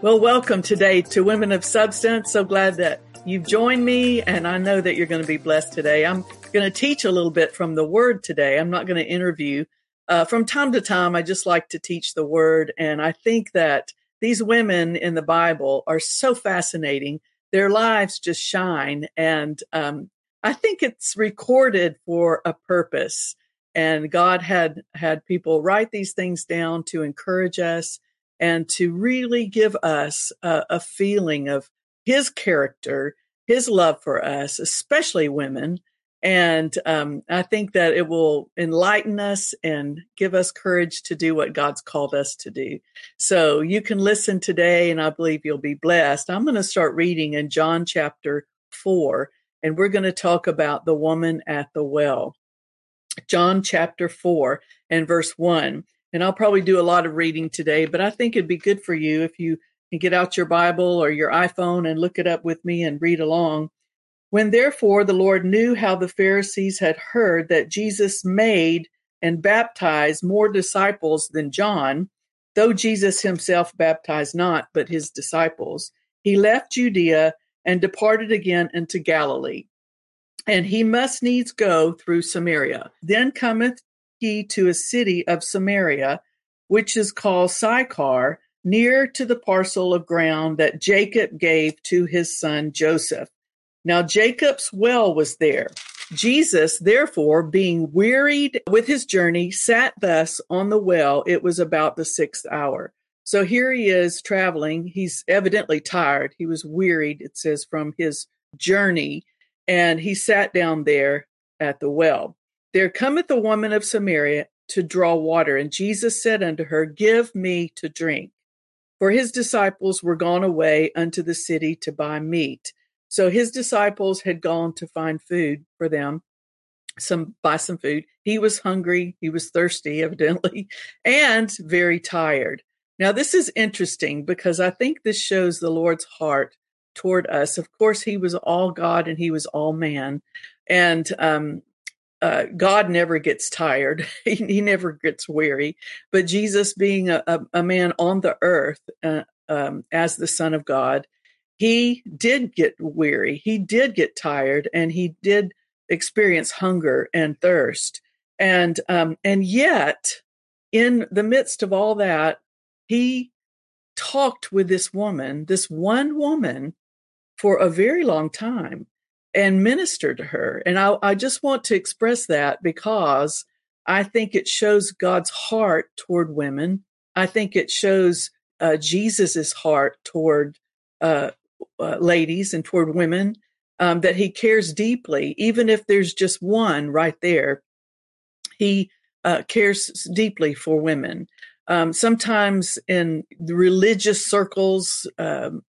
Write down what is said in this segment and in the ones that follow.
Well, welcome today to Women of Substance. So glad that you've joined me, and I know that you're going to be blessed today. I'm going to teach a little bit from the Word today. I'm not going to interview. Uh, from time to time, I just like to teach the Word, and I think that these women in the Bible are so fascinating. Their lives just shine, and um, I think it's recorded for a purpose. And God had had people write these things down to encourage us and to really give us a, a feeling of his character, his love for us, especially women. And um, I think that it will enlighten us and give us courage to do what God's called us to do. So you can listen today, and I believe you'll be blessed. I'm going to start reading in John chapter 4, and we're going to talk about the woman at the well. John chapter 4 and verse 1. And I'll probably do a lot of reading today, but I think it'd be good for you if you can get out your Bible or your iPhone and look it up with me and read along. When therefore the Lord knew how the Pharisees had heard that Jesus made and baptized more disciples than John, though Jesus himself baptized not, but his disciples, he left Judea and departed again into Galilee. And he must needs go through Samaria. Then cometh he to a city of Samaria, which is called Sychar, near to the parcel of ground that Jacob gave to his son Joseph. Now Jacob's well was there. Jesus, therefore, being wearied with his journey, sat thus on the well. It was about the sixth hour. So here he is traveling. He's evidently tired. He was wearied, it says, from his journey. And he sat down there at the well. There cometh a woman of Samaria to draw water, and Jesus said unto her, Give me to drink. For his disciples were gone away unto the city to buy meat. So his disciples had gone to find food for them, some buy some food. He was hungry, he was thirsty, evidently, and very tired. Now, this is interesting because I think this shows the Lord's heart toward us. Of course, he was all God and he was all man. And um, uh, God never gets tired. he, he, never gets weary. But Jesus, being a, a, a man on the earth uh, um, as the Son of God, he did get weary. He did get tired, and he did experience hunger and thirst. And um, and yet, in the midst of all that, he talked with this woman, this one woman, for a very long time and minister to her. And I, I just want to express that because I think it shows God's heart toward women. I think it shows uh, Jesus's heart toward uh, uh, ladies and toward women. Um, that he cares deeply, even if there's just one right there. He uh, cares deeply for women. Um, sometimes in religious circles, um,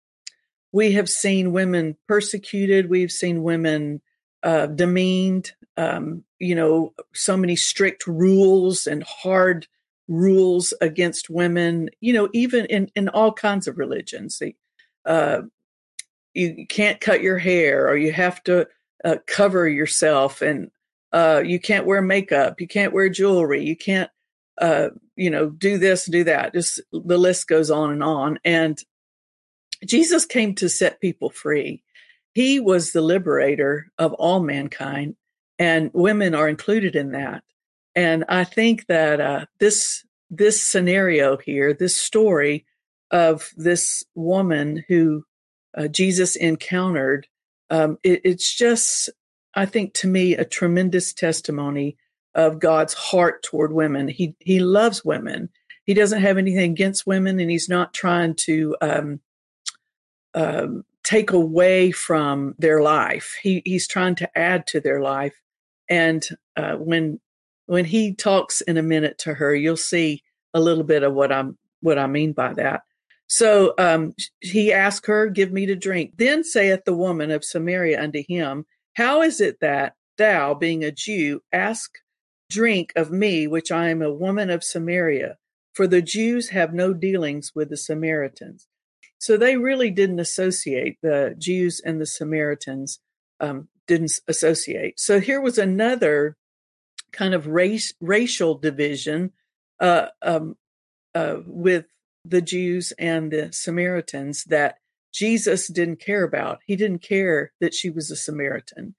we have seen women persecuted. We've seen women uh, demeaned. Um, you know, so many strict rules and hard rules against women. You know, even in in all kinds of religions, uh, you can't cut your hair, or you have to uh, cover yourself, and uh, you can't wear makeup. You can't wear jewelry. You can't, uh, you know, do this, do that. Just the list goes on and on. And Jesus came to set people free. He was the liberator of all mankind, and women are included in that. And I think that uh, this this scenario here, this story of this woman who uh, Jesus encountered, um, it, it's just, I think, to me, a tremendous testimony of God's heart toward women. He he loves women. He doesn't have anything against women, and he's not trying to um, um, take away from their life. He, he's trying to add to their life. And uh, when when he talks in a minute to her, you'll see a little bit of what I'm what I mean by that. So um, he asked her, "Give me to drink." Then saith the woman of Samaria unto him, How is it that thou, being a Jew, ask drink of me, which I am a woman of Samaria? For the Jews have no dealings with the Samaritans. So they really didn't associate the Jews and the Samaritans um, didn't associate. So here was another kind of race racial division uh, um, uh, with the Jews and the Samaritans that Jesus didn't care about. He didn't care that she was a Samaritan.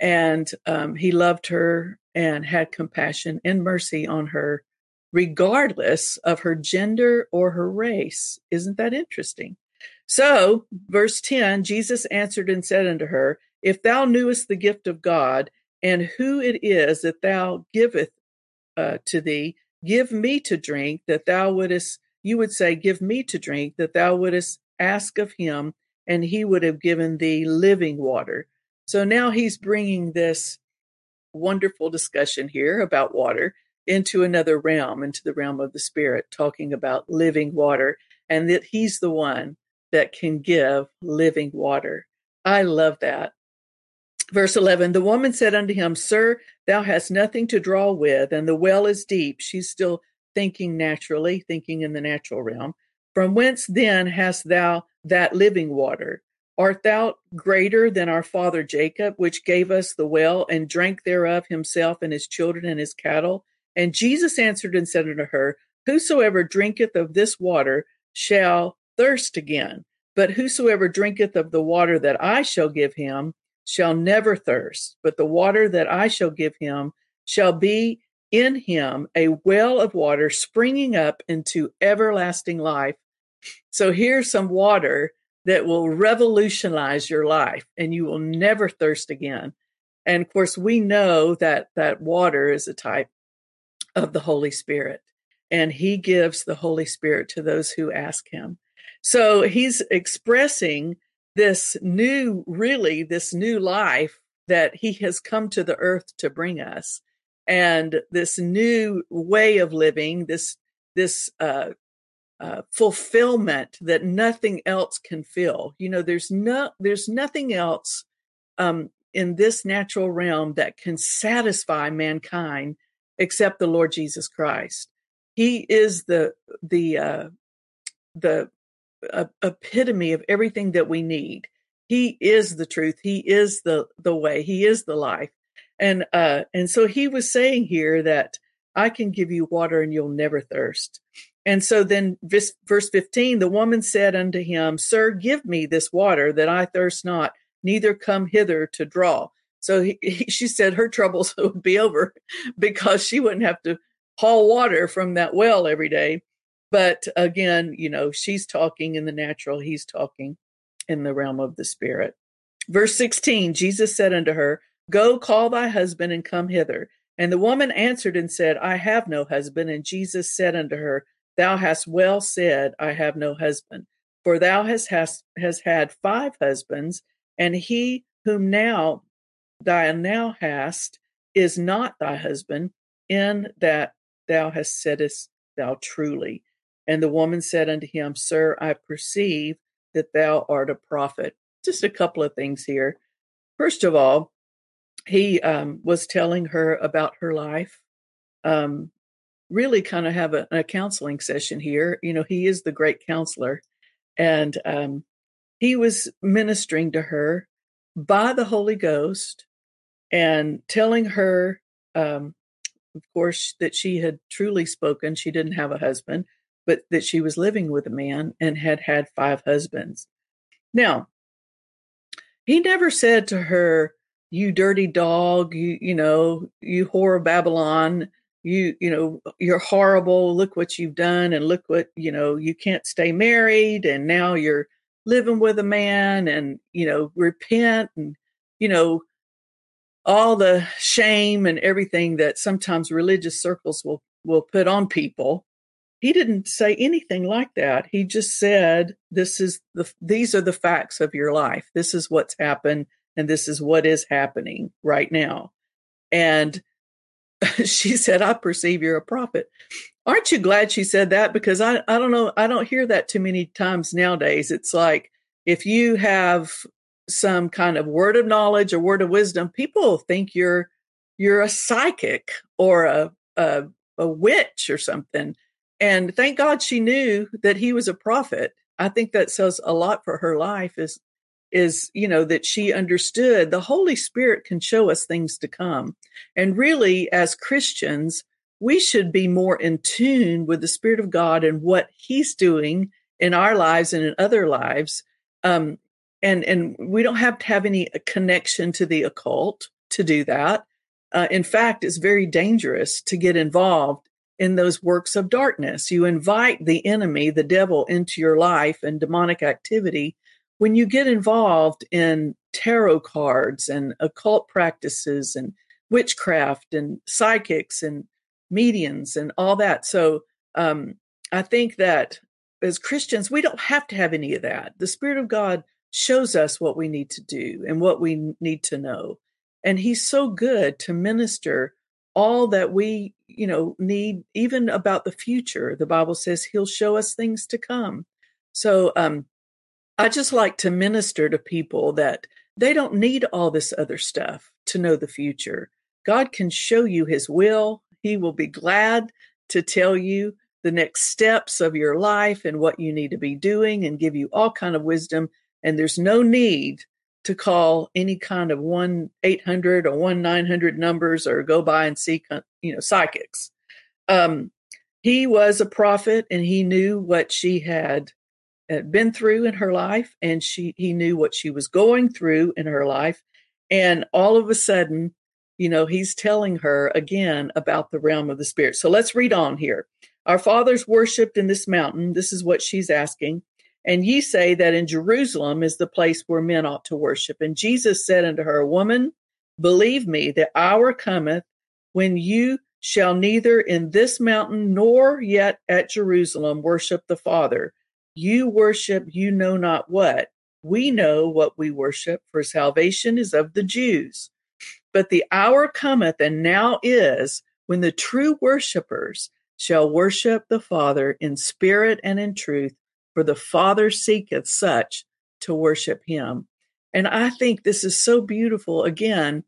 And um, he loved her and had compassion and mercy on her, regardless of her gender or her race. Isn't that interesting? So, verse 10 Jesus answered and said unto her, If thou knewest the gift of God, and who it is that thou giveth uh, to thee, give me to drink, that thou wouldest, you would say, Give me to drink, that thou wouldest ask of him, and he would have given thee living water. So now he's bringing this wonderful discussion here about water into another realm, into the realm of the spirit, talking about living water, and that he's the one that can give living water. I love that. Verse 11 The woman said unto him, Sir, thou hast nothing to draw with, and the well is deep. She's still thinking naturally, thinking in the natural realm. From whence then hast thou that living water? Art thou greater than our father Jacob, which gave us the well and drank thereof himself and his children and his cattle? And Jesus answered and said unto her, Whosoever drinketh of this water shall thirst again. But whosoever drinketh of the water that I shall give him shall never thirst. But the water that I shall give him shall be in him a well of water springing up into everlasting life. So here's some water that will revolutionize your life and you will never thirst again. And of course, we know that that water is a type of the Holy Spirit and he gives the Holy Spirit to those who ask him. So he's expressing this new, really, this new life that he has come to the earth to bring us and this new way of living, this, this, uh, uh, fulfillment that nothing else can fill. You know, there's no, there's nothing else um, in this natural realm that can satisfy mankind except the Lord Jesus Christ. He is the the uh, the uh, epitome of everything that we need. He is the truth. He is the the way. He is the life. And uh, and so he was saying here that I can give you water and you'll never thirst. And so then verse, verse 15, the woman said unto him, Sir, give me this water that I thirst not, neither come hither to draw. So he, he, she said her troubles would be over because she wouldn't have to haul water from that well every day. But again, you know, she's talking in the natural, he's talking in the realm of the spirit. Verse 16 Jesus said unto her, Go call thy husband and come hither. And the woman answered and said, I have no husband. And Jesus said unto her, Thou hast well said, I have no husband. For thou hast, hast, has had five husbands, and he whom now thou now hast is not thy husband, in that thou hast saidest thou truly. And the woman said unto him, Sir, I perceive that thou art a prophet. Just a couple of things here. First of all, he um, was telling her about her life. Um, really, kind of have a, a, counseling session here. You know, he is the great counselor, and um, he was ministering to her by the Holy Ghost and telling her, um, of course, that she had truly spoken. She didn't have a husband but that she was living with a man and had had five husbands. Now, he never said to her, "You dirty dog, you you know, you whore of Babylon, you you know, you're horrible. Look what you've done, and look what you know. You can't stay married, and now you're living with a man, and you know, repent, and you know." All the shame and everything that sometimes religious circles will will put on people he didn't say anything like that. He just said, "This is the these are the facts of your life. This is what's happened, and this is what is happening right now." And she said, "I perceive you're a prophet." Aren't you glad she said that? Because I I don't know I don't hear that too many times nowadays. It's like if you have some kind of word of knowledge or word of wisdom, people think you're you're a psychic or a a, a witch or something and thank God she knew that he was a prophet. I think that says a lot for her life is is you know that she understood the Holy Spirit can show us things to come. And really as Christians, we should be more in tune with the Spirit of God and what He's doing in our lives and in other lives. Um, and and we don't have to have any connection to the occult to do that. Uh, in fact, it's very dangerous to get involved in those works of darkness. You invite the enemy, the devil, into your life and demonic activity when you get involved in tarot cards and occult practices and witchcraft and psychics and mediums and all that. So um, I think that as Christians, we don't have to have any of that. The Spirit of God shows us what we need to do and what we need to know. And He's so good to minister all that we, you know, need, even about the future. The Bible says He'll show us things to come. So um, I just like to minister to people that they don't need all this other stuff to know the future. God can show you His will. He will be glad to tell you the next steps of your life and what you need to be doing and give you all kind of wisdom and there's no need to call any kind of 1 800 or 1 900 numbers or go by and see you know psychics. Um, he was a prophet and he knew what she had uh, been through in her life and she he knew what she was going through in her life and all of a sudden you know he's telling her again about the realm of the spirit. So let's read on here. Our fathers worshipped in this mountain. This is what she's asking and ye say that in Jerusalem is the place where men ought to worship. And Jesus said unto her, Woman, believe me, the hour cometh when you shall neither in this mountain nor yet at Jerusalem worship the Father. You worship you know not what. We know what we worship, for salvation is of the Jews. But the hour cometh, and now is, when the true worshippers shall worship the Father in spirit and in truth for the Father seeketh such to worship him. And I think this is so beautiful. Again,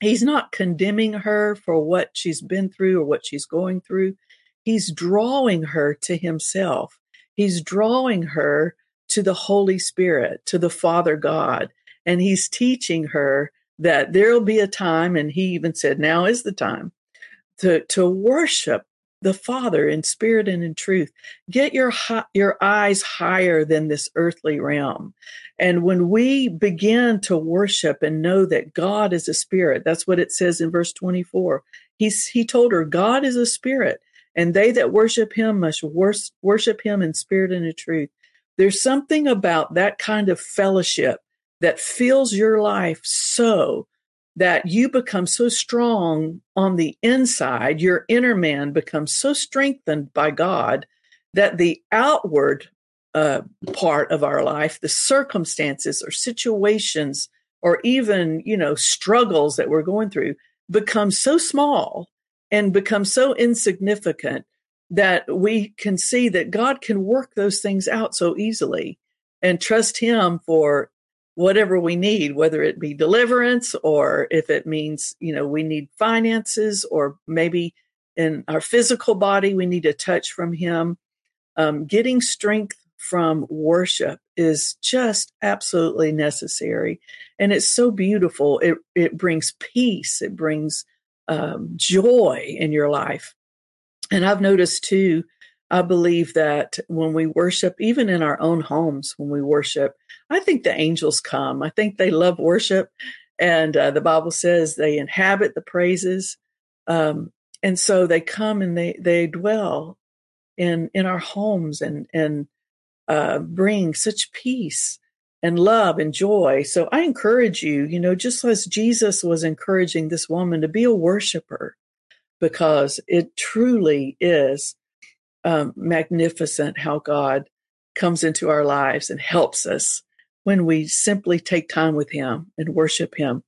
he's not condemning her for what she's been through or what she's going through. He's drawing her to himself. He's drawing her to the Holy Spirit, to the Father God. And he's teaching her that there'll be a time, and he even said, now is the time to, to worship the Father in spirit and in truth. Get your your eyes higher than this earthly realm. And when we begin to worship and know that God is a spirit, that's what it says in verse 24. He's, he told her, God is a spirit, and they that worship him must worship him in spirit and in truth. There's something about that kind of fellowship that fills your life so that you become so strong on the inside, your inner man becomes so strengthened by God that the outward uh, part of our life, the circumstances or situations or even, you know, struggles that we're going through become so small and become so insignificant that we can see that God can work those things out so easily and trust Him for whatever we need, whether it be deliverance or if it means, you know, we need finances or maybe in our physical body, we need a touch from Him. Um, getting strength from worship is just absolutely necessary. And it's so beautiful. It, it brings peace, it brings um, joy in your life. And I've noticed too, I believe that when we worship, even in our own homes, when we worship, I think the angels come. I think they love worship. And uh, the Bible says they inhabit the praises. Um, and so they come and they, they dwell in, in our homes and, and uh, bring such peace and love and joy. So I encourage you, you know, just as Jesus was encouraging this woman to be a worshiper, because it truly is um, magnificent how God comes into our lives and helps us when we simply take time with Him and worship Him.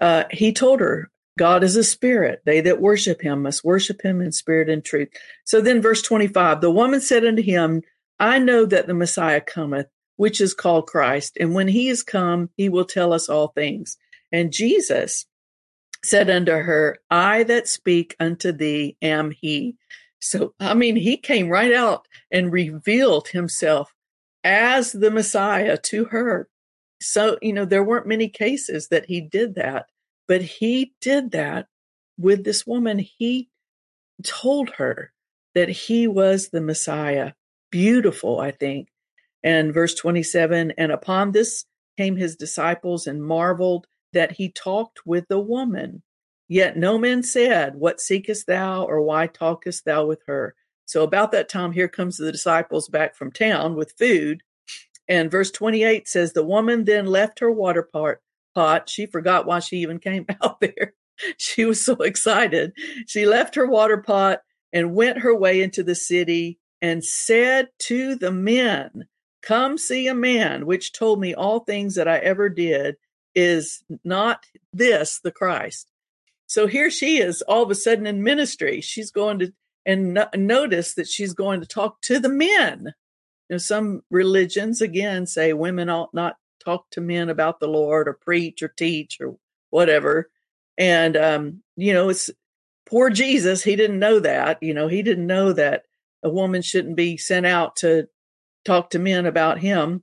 Uh, he told her, God is a spirit. They that worship Him must worship Him in spirit and truth. So then, verse 25 the woman said unto him, I know that the Messiah cometh, which is called Christ, and when He is come, He will tell us all things. And Jesus said unto her, I that speak unto thee am He. So, I mean, he came right out and revealed himself as the Messiah to her. So, you know, there weren't many cases that he did that, but he did that with this woman. He told her that he was the Messiah. Beautiful, I think. And verse 27 And upon this came his disciples and marveled that he talked with the woman. Yet no man said, What seekest thou, or why talkest thou with her? So about that time, here comes the disciples back from town with food. And verse 28 says, The woman then left her water pot. pot. She forgot why she even came out there. She was so excited. She left her water pot and went her way into the city and said to the men, Come see a man which told me all things that I ever did. Is not this the Christ? So here she is all of a sudden in ministry. She's going to, and no, notice that she's going to talk to the men. You know, some religions again say women ought not talk to men about the Lord or preach or teach or whatever. And, um, you know, it's poor Jesus. He didn't know that. You know, he didn't know that a woman shouldn't be sent out to talk to men about him.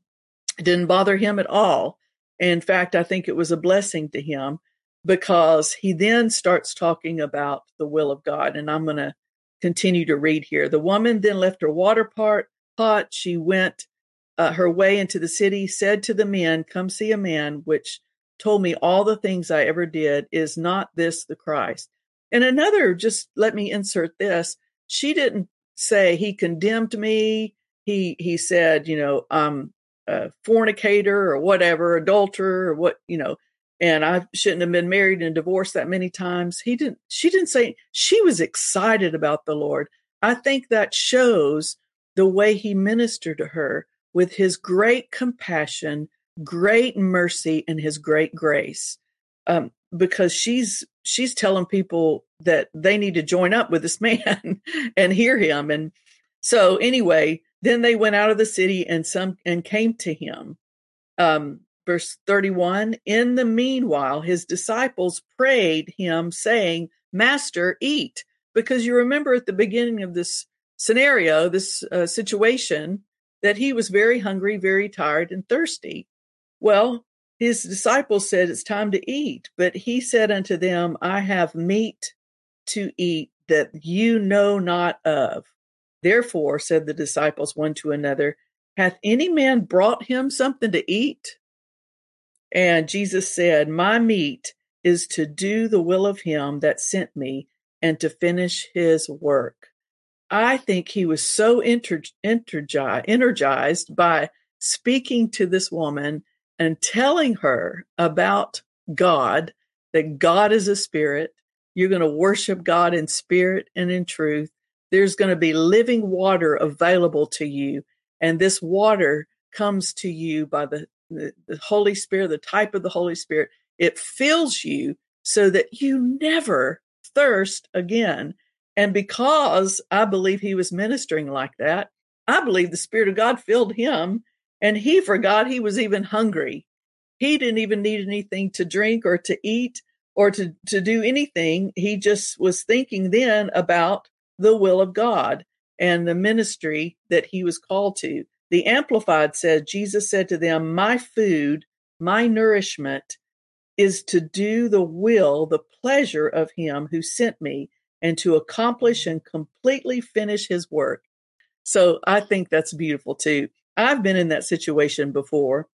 It didn't bother him at all. In fact, I think it was a blessing to him because he then starts talking about the will of God. And I'm going to continue to read here. The woman then left her water pot. She went uh, her way into the city, said to the men, Come see a man which told me all the things I ever did. Is not this the Christ? And another, just let me insert this. She didn't say he condemned me. He he said, you know, I'm a fornicator or whatever, adulterer or what, you know, and I shouldn't have been married and divorced that many times. He didn't, she didn't say, she was excited about the Lord. I think that shows the way he ministered to her with his great compassion, great mercy, and his great grace. Um, because she's she's telling people that they need to join up with this man and hear him. And so anyway, then they went out of the city and some and came to him. Um, verse 31 in the meanwhile his disciples prayed him saying master eat because you remember at the beginning of this scenario this uh, situation that he was very hungry very tired and thirsty. Well his disciples said it's time to eat. But he said unto them i have meat to eat that you know not of. Therefore said the disciples one to another hath any man brought him something to eat and Jesus said, My meat is to do the will of him that sent me and to finish his work. I think he was so energized by speaking to this woman and telling her about God, that God is a spirit. You're going to worship God in spirit and in truth. There's going to be living water available to you. And this water comes to you by the the, Holy Spirit, the type of the Holy Spirit, it fills you so that you never thirst again. And because I believe he was ministering like that, I believe the Spirit of God filled him and he forgot he was even hungry. He didn't even need anything to drink or to eat or to, to do anything. He just was thinking then about the will of God and the ministry that he was called to. The Amplified says, Jesus said to them, My food, my nourishment is to do the will, the pleasure of him who sent me and to accomplish and completely finish his work. So I think that's beautiful too. I've been in that situation before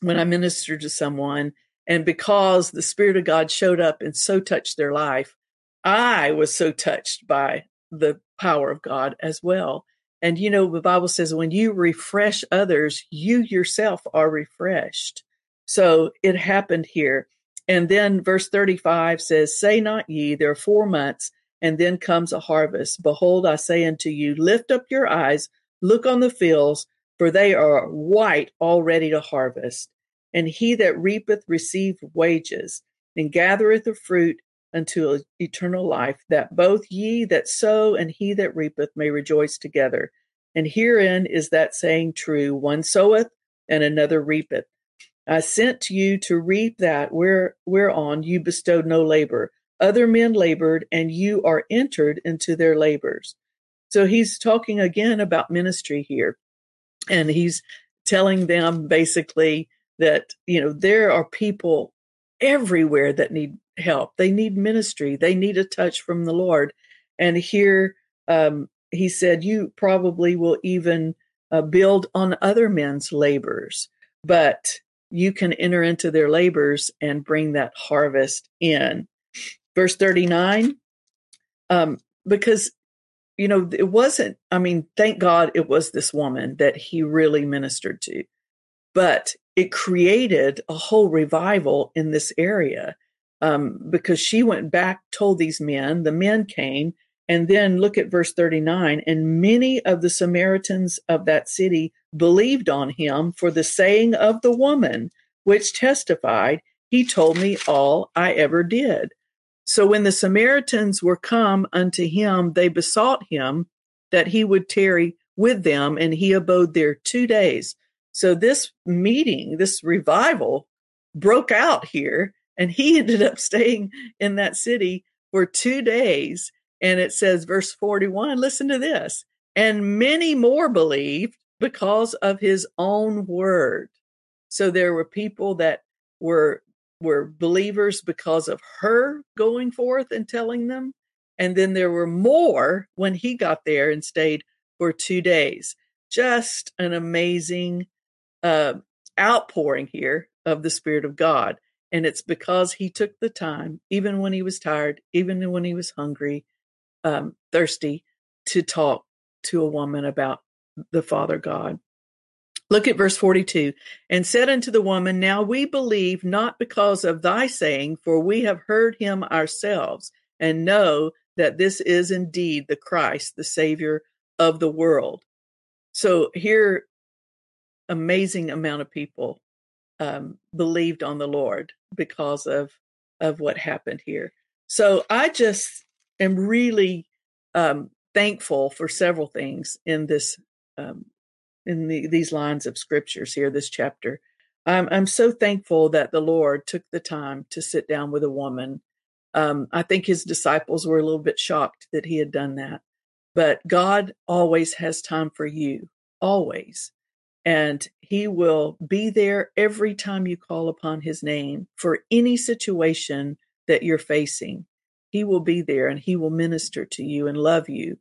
when I ministered to someone, and because the Spirit of God showed up and so touched their life, I was so touched by the power of God as well. And you know, the Bible says when you refresh others, you yourself are refreshed. So it happened here. And then verse 35 says, Say not ye, there are four months, and then comes a harvest. Behold, I say unto you, lift up your eyes, look on the fields, for they are white already to harvest. And he that reapeth receiveth wages, and gathereth the fruit unto eternal life, that both ye that sow and he that reapeth may rejoice together. And herein is that saying true one soweth and another reapeth. I sent you to reap that where, whereon you bestowed no labor. Other men labored, and you are entered into their labors. So he's talking again about ministry here. And he's telling them basically that, you know, there are people everywhere that need help. They need ministry. They need a touch from the Lord. And here um, he said, You probably will even uh, build on other men's labors, but you can enter into their labors and bring that harvest in. Verse 39, um, because, you know, it wasn't, I mean, thank God it was this woman that he really ministered to, but it created a whole revival in this area um, because she went back, told these men, the men came, and then look at verse 39 and many of the Samaritans of that city believed on him for the saying of the woman, which testified, He told me all I ever did. So when the Samaritans were come unto him, they besought him that he would tarry with them, and he abode there two days. So this meeting, this revival broke out here, and he ended up staying in that city for two days. And it says, verse 41, listen to this. And many more believed because of his own word. So there were people that were were believers because of her going forth and telling them. And then there were more when he got there and stayed for two days. Just an amazing uh, outpouring here of the Spirit of God. And it's because he took the time, even when he was tired, even when he was hungry, um, thirsty, to talk to a woman about the Father God. Look at verse 42 and said unto the woman, Now we believe not because of thy saying, for we have heard him ourselves and know that this is indeed the Christ, the Savior of the world. So here, amazing amount of people um, believed on the Lord because of of what happened here. So I just am really um, thankful for several things in this um, in the, these lines of scriptures here, this chapter. I'm, I'm so thankful that the Lord took the time to sit down with a woman. Um, I think his disciples were a little bit shocked that he had done that. But God always has time for you, always. And he will be there every time you call upon his name for any situation that you're facing. He will be there and he will minister to you and love you.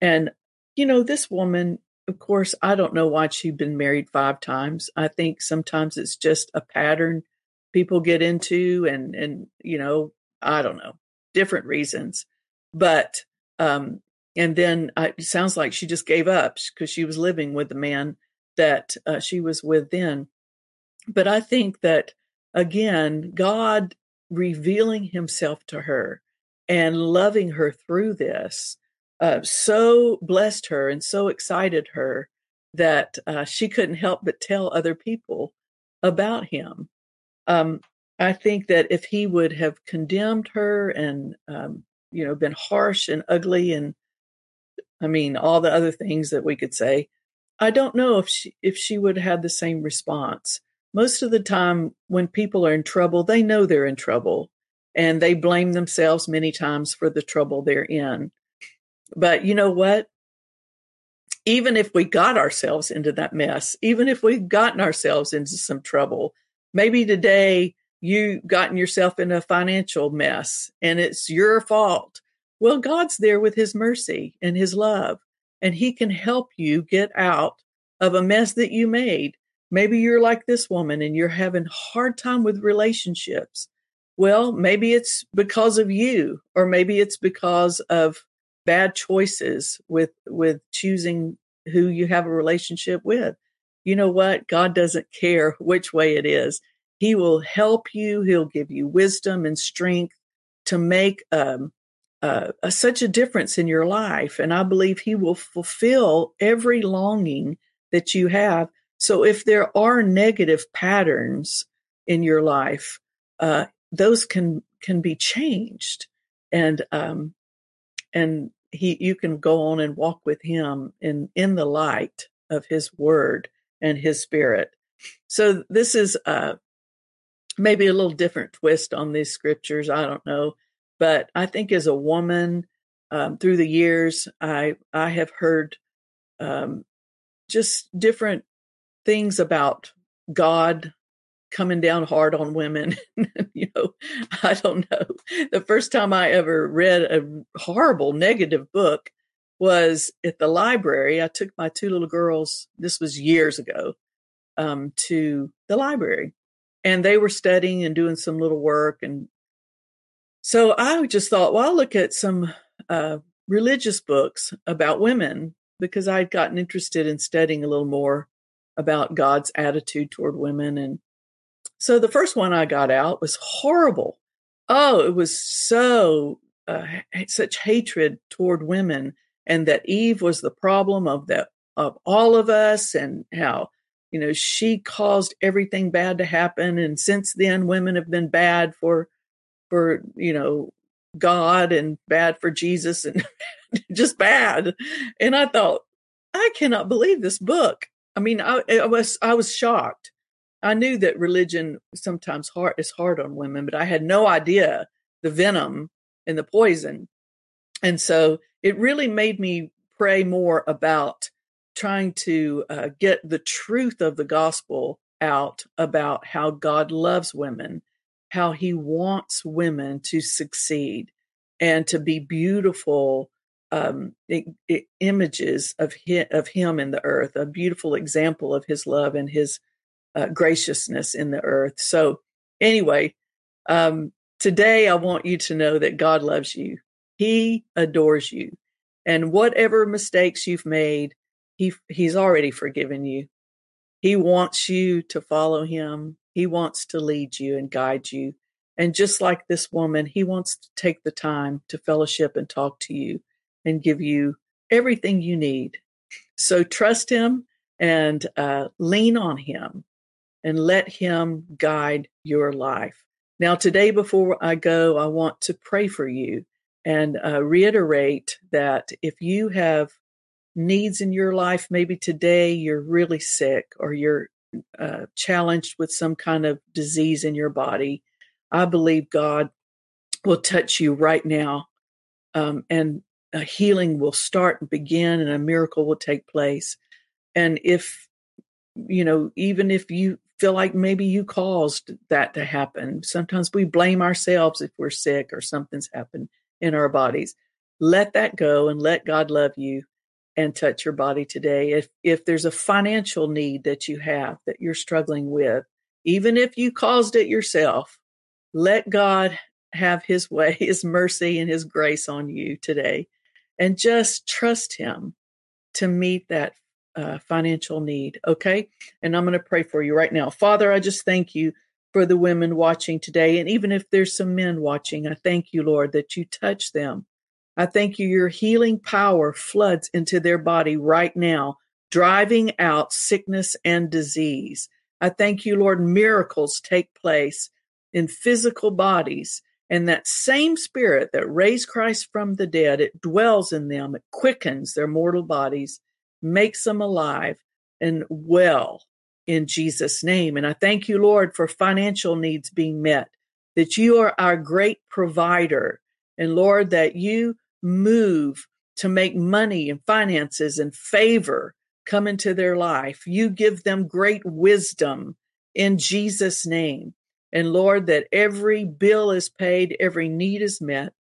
And, you know, this woman of course, I don't know why she'd been married five times. I think sometimes it's just a pattern people get into and and you know, I don't know, different reasons. But um and then uh, it sounds like she just gave up because she was living with the man that uh, she was with then. But I think that again, God revealing himself to her and loving her through this uh, so blessed her and so excited her that uh, she couldn't help but tell other people about him. Um, I think that if he would have condemned her and, um, you know, been harsh and ugly and, I mean, all the other things that we could say, I don't know if she if she would have had the same response. Most of the time, when people are in trouble, they know they're in trouble, and they blame themselves many times for the trouble they're in. But you know what? Even if we got ourselves into that mess, even if we've gotten ourselves into some trouble, maybe today you gotten yourself in a financial mess and it's your fault. Well, God's there with his mercy and his love, and he can help you get out of a mess that you made. Maybe you're like this woman and you're having hard time with relationships. Well, maybe it's because of you, or maybe it's because of bad choices with with choosing who you have a relationship with. You know what? God doesn't care which way it is. He will help you. He'll give you wisdom and strength to make um, uh, such a difference in your life. And I believe He will fulfill every longing that you have. So if there are negative patterns in your life, uh, those can can be changed. And um, and he you can go on and walk with him in in the light of his word and his spirit so this is uh maybe a little different twist on these scriptures i don't know but i think as a woman um, through the years i i have heard um, just different things about god coming down hard on women you know i don't know the first time I ever read a horrible negative book was at the library. I took my two little girls, this was years ago, um, to the library and they were studying and doing some little work. And so I just thought, well, I'll look at some uh, religious books about women because I'd gotten interested in studying a little more about God's attitude toward women. And so the first one I got out was horrible. Oh, it was so, uh, such hatred toward women and that Eve was the problem of the, of all of us and how, you know, she caused everything bad to happen. And since then, women have been bad for, for, you know, God and bad for Jesus and just bad. And I thought, I cannot believe this book. I mean, I, I, was I was shocked. I knew that religion sometimes hard is hard on women, but I had no idea the venom and the poison. And so it really made me pray more about trying to uh, get the truth of the gospel out about how God loves women, how he wants women to succeed and to be beautiful um, images of him, of him in the earth, a beautiful example of his love and his uh, graciousness in the earth. So, anyway, um, today I want you to know that God loves you. He adores you, and whatever mistakes you've made, he He's already forgiven you. He wants you to follow Him. He wants to lead you and guide you. And just like this woman, He wants to take the time to fellowship and talk to you and give you everything you need. So trust Him and uh, lean on Him and let Him guide your life. Now, today, before I go, I want to pray for you and uh, reiterate that if you have needs in your life, maybe today you're really sick or you're uh, challenged with some kind of disease in your body, I believe God will touch you right now um, and a healing will start and begin and a miracle will take place. And if, you know, even if you feel like maybe you caused that to happen, sometimes we blame ourselves if we're sick or something's happened in our bodies. Let that go and let God love you and touch your body today. If if there's a financial need that you have that you're struggling with, even if you caused it yourself, let God have his way, his mercy and his grace on you today and just trust him to meet that uh, financial need. Okay. And I'm going to pray for you right now. Father, I just thank you for the women watching today. And even if there's some men watching, I thank you, Lord, that you touch them. I thank you, your healing power floods into their body right now, driving out sickness and disease. I thank you, Lord, miracles take place in physical bodies and that same spirit that raised Christ from the dead, it dwells in them, it quickens their mortal bodies, makes them alive and well in Jesus' name. And I thank you, Lord, for financial needs being met, that you are our great provider. And Lord, that you move to make money and finances and favor come into their life. You give them great wisdom in Jesus' name. And Lord, that every bill is paid, every need is met,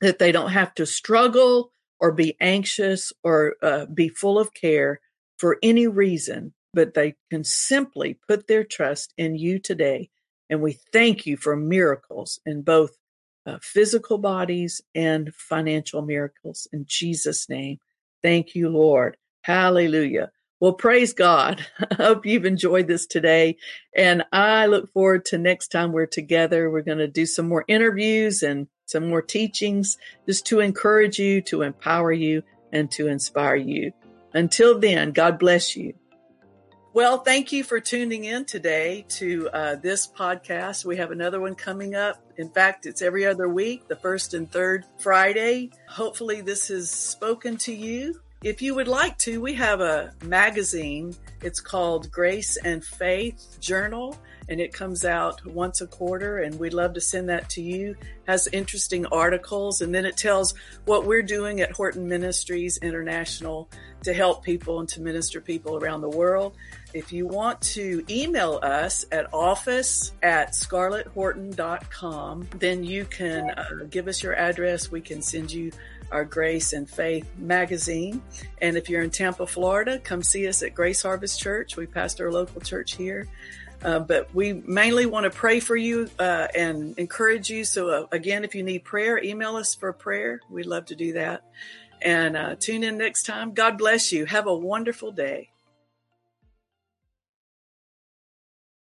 that they don't have to struggle or be anxious or uh, be full of care for any reason, but they can simply put their trust in you today. And we thank you for miracles in both uh, physical bodies and financial miracles in Jesus' name. Thank you, Lord. Hallelujah. Well, praise God. I hope you've enjoyed this today. And I look forward to next time we're together. We're going to do some more interviews and some more teachings just to encourage you, to empower you, and to inspire you. Until then, God bless you. Well, thank you for tuning in today to uh, this podcast. We have another one coming up. In fact, it's every other week, the first and third Friday. Hopefully, this has spoken to you if you would like to, we have a magazine. It's called Grace and Faith Journal, and it comes out once a quarter and we'd love to send that to you It has interesting articles and then it tells what we're doing at horton ministries international to help people and to minister people around the world if you want to email us at office at scarletthorton.com then you can uh, give us your address we can send you our Grace and Faith magazine. And if you're in Tampa, Florida, come see us at Grace Harvest Church. We pastor a local church here. Uh, but we mainly want to pray for you uh, and encourage you. So, uh, again, if you need prayer, email us for prayer. We'd love to do that. And uh, tune in next time. God bless you. Have a wonderful day.